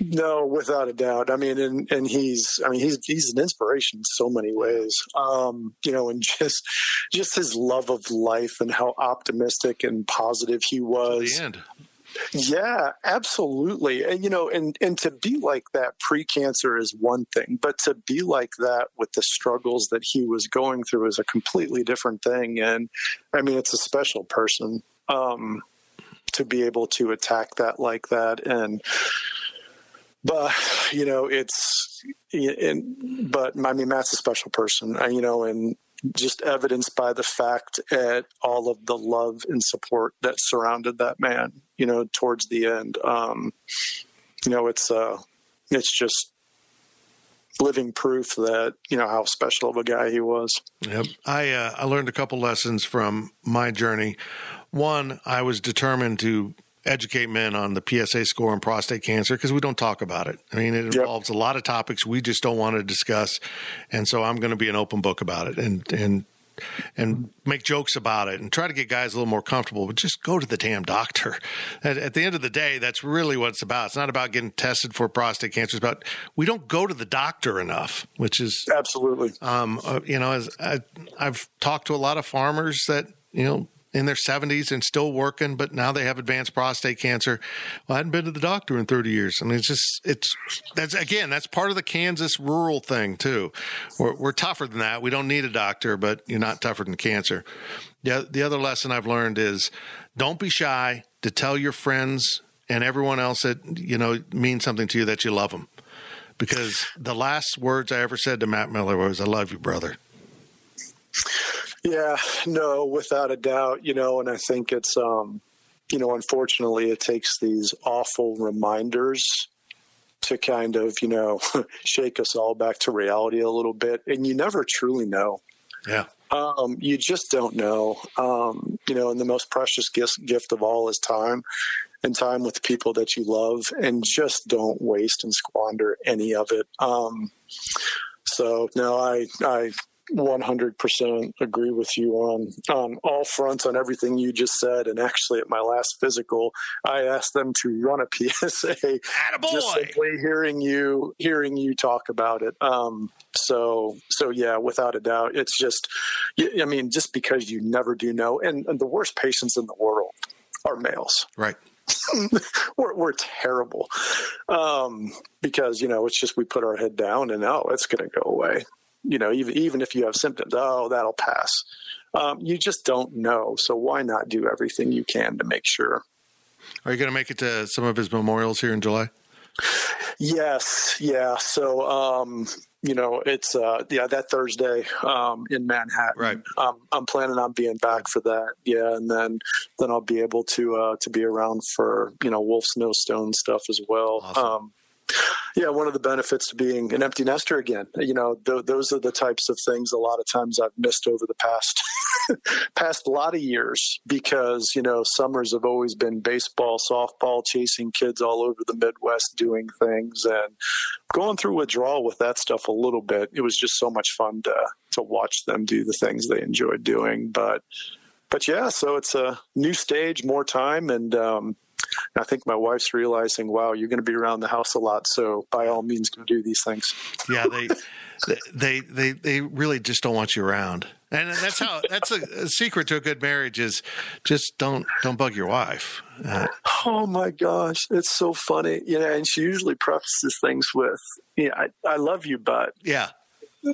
B: No, without a doubt. I mean, and and he's, I mean, he's he's an inspiration in so many ways. Um, you know, and <laughs> just just his love of life and how optimistic and positive he was.
A: the end.
B: Yeah, absolutely. And you know, and and to be like that pre-cancer is one thing, but to be like that with the struggles that he was going through is a completely different thing. And I mean, it's a special person um, to be able to attack that like that. And but you know, it's and but I mean, Matt's a special person. uh, You know, and just evidenced by the fact at all of the love and support that surrounded that man, you know, towards the end. Um, you know, it's uh it's just living proof that, you know, how special of a guy he was.
A: Yep. I uh, I learned a couple lessons from my journey. One, I was determined to educate men on the PSA score and prostate cancer because we don't talk about it. I mean, it involves a lot of topics we just don't want to discuss, and so I'm going to be an open book about it and and and make jokes about it and try to get guys a little more comfortable. But just go to the damn doctor. At, at the end of the day, that's really what it's about. It's not about getting tested for prostate cancer. It's about we don't go to the doctor enough, which is
B: absolutely.
A: Um, uh, you know, as I, I've talked to a lot of farmers that you know in their 70s and still working, but now they have advanced prostate cancer. Well, I hadn't been to the doctor in 30 years. I mean, it's just, it's, that's again, that's part of the Kansas rural thing too. We're, we're tougher than that. We don't need a doctor, but you're not tougher than cancer. The, the other lesson I've learned is don't be shy to tell your friends and everyone else that, you know, means something to you that you love them. Because the last words I ever said to Matt Miller was, I love you, brother.
B: Yeah, no, without a doubt, you know, and I think it's um, you know, unfortunately it takes these awful reminders to kind of, you know, <laughs> shake us all back to reality a little bit and you never truly know.
A: Yeah.
B: Um, you just don't know. Um, you know, and the most precious gift gift of all is time and time with the people that you love and just don't waste and squander any of it. Um, so no, I I 100% agree with you on on all fronts on everything you just said. And actually at my last physical I asked them to run a <laughs> PSA just simply hearing you hearing you talk about it. Um so so yeah without a doubt it's just I mean just because you never do know and, and the worst patients in the world are males.
A: Right. <laughs>
B: we're, we're terrible. Um, because you know it's just we put our head down and oh it's going to go away you know even even if you have symptoms oh that'll pass um, you just don't know so why not do everything you can to make sure
A: Are you going to make it to some of his memorials here in July?
B: Yes, yeah. So, um, you know, it's uh, yeah that Thursday um, in Manhattan.
A: Right.
B: Um, I'm planning on being back for that. Yeah, and then then I'll be able to uh, to be around for you know Wolf Snowstone stuff as well. Um, yeah, one of the benefits to being an empty nester again. You know, th- those are the types of things a lot of times I've missed over the past <laughs> past lot of years because you know summers have always been baseball, softball, chasing kids all over the Midwest doing things and going through withdrawal with that stuff a little bit. It was just so much fun to to watch them do the things they enjoyed doing, but but yeah, so it's a new stage, more time, and um, And I think my wife's realizing, wow, you're going to be around the house a lot, so by all means, go do these things.
A: Yeah, they they they they really just don't want you around. And that's how that's a, a, secret to a good marriage is just don't don't bug your wife.
B: Uh, oh my gosh, it's so funny. You know, and she usually prefaces things with, "Yeah, I, I love you, but
A: yeah."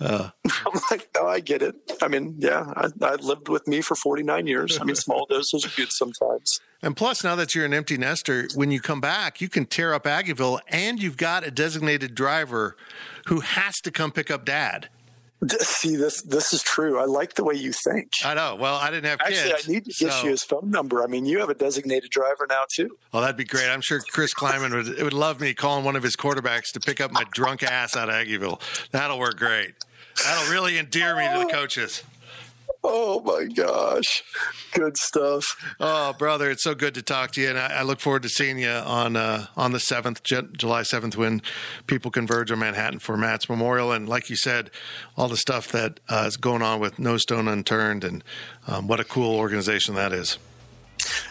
B: Uh, <laughs> I'm like, no, I get it. I mean, yeah, I, I lived with me for 49 years. I mean, <laughs> small doses are good sometimes.
A: And plus, now that you're an empty nester, when you come back, you can tear up Aggieville, and you've got a designated driver who has to come pick up dad. <laughs>
B: See, this this is true. I like the way you think.
A: I know. Well, I didn't have
B: Actually,
A: kids.
B: Actually, I need to get so. you his phone number. I mean, you have a designated driver now too.
A: Well, that'd be great. I'm sure Chris Klieman would would love me calling one of his quarterbacks to pick up my drunk ass out of Aggieville. That'll work great. That'll really endear me to the oh. coaches.
B: Oh my gosh, good stuff.
A: Oh, brother, it's so good to talk to you, and I, I look forward to seeing you on uh, on the seventh, July seventh, when people converge on Manhattan for Matt's memorial. And like you said, all the stuff that uh, is going on with No Stone Unturned, and um, what a cool organization that is.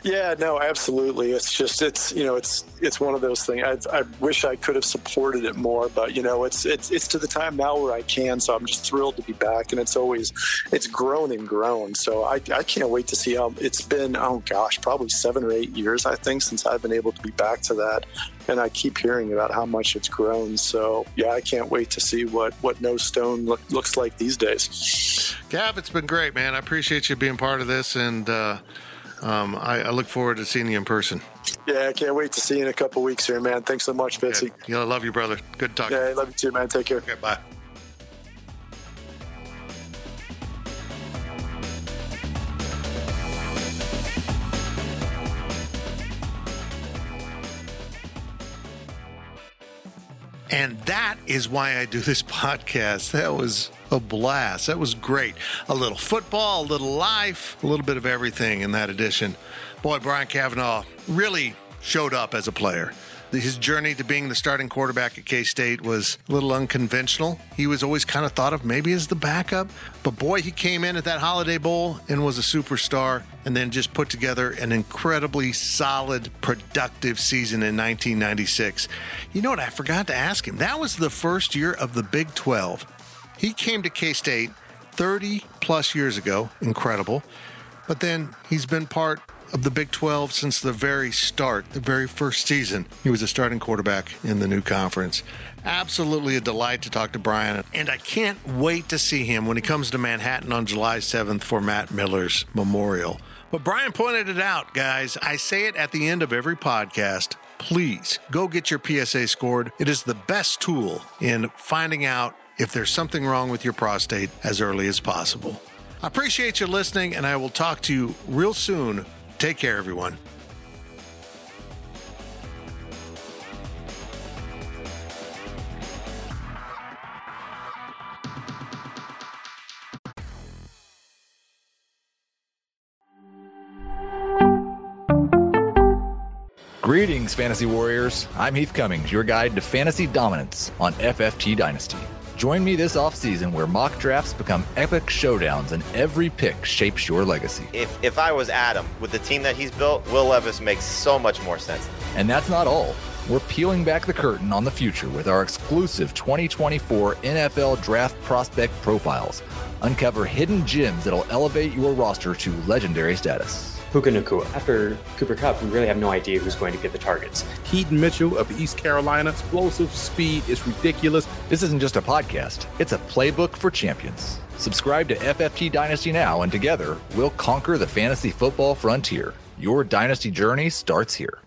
B: Yeah, no, absolutely. It's just it's you know it's it's one of those things. I, I, wish I could have supported it more, but you know it's it's it's to the time now where I can. So I'm just thrilled to be back, and it's always it's grown and grown. So I I can't wait to see how it's been. Oh gosh, probably seven or eight years I think since I've been able to be back to that, and I keep hearing about how much it's grown. So yeah, I can't wait to see what what No Stone look, looks like these days.
A: Gav, it's been great, man. I appreciate you being part of this and. uh um, I, I, look forward to seeing you in person.
B: Yeah, I can't wait to see you in a couple weeks here, man. Thanks so much, Fitzy.
A: Yeah, I love you, brother. Good talking.
B: Yeah, I love you too, man. Take care.
A: Okay, bye. And that is why I do this <laughs> podcast. That was a blast. That was great. A little football, a little life, a little bit of everything in that edition. Boy, Brian Kavanagh really showed up as a player. His journey to being the starting quarterback at K State was a little unconventional. He was always kind of thought of maybe as the backup, but boy, he came in at that Holiday Bowl and was a superstar and then just put together an incredibly solid, productive season in 1996. You know what? I forgot to ask him. That was the first year of the Big 12. He came to K State 30 plus years ago, incredible. But then he's been part of the Big 12 since the very start, the very first season. He was a starting quarterback in the new conference. Absolutely a delight to talk to Brian, and I can't wait to see him when he comes to Manhattan on July 7th for Matt Miller's memorial. But Brian pointed it out, guys. I say it at the end of every podcast. Please go get your PSA scored. It is the best tool in finding out if there's something wrong with your prostate as early as possible. I appreciate you listening, and I will talk to you real soon. Take care, everyone.
C: Greetings, Fantasy Warriors. I'm Heath Cummings, your guide to fantasy dominance on FFT Dynasty. Join me this offseason where mock drafts become epic showdowns and every pick shapes your legacy.
D: If, if I was Adam, with the team that he's built, Will Levis makes so much more sense.
C: And that's not all. We're peeling back the curtain on the future with our exclusive 2024 NFL Draft Prospect Profiles. Uncover hidden gems that'll elevate your roster to legendary status.
E: Puka Nacua. After Cooper Kupp, we really have no idea who's going to get the targets.
F: Keaton Mitchell of East Carolina, explosive speed is ridiculous.
C: This isn't just a podcast, it's a playbook for champions. Subscribe to FFT Dynasty now, and together we'll conquer the fantasy football frontier. Your dynasty journey starts here.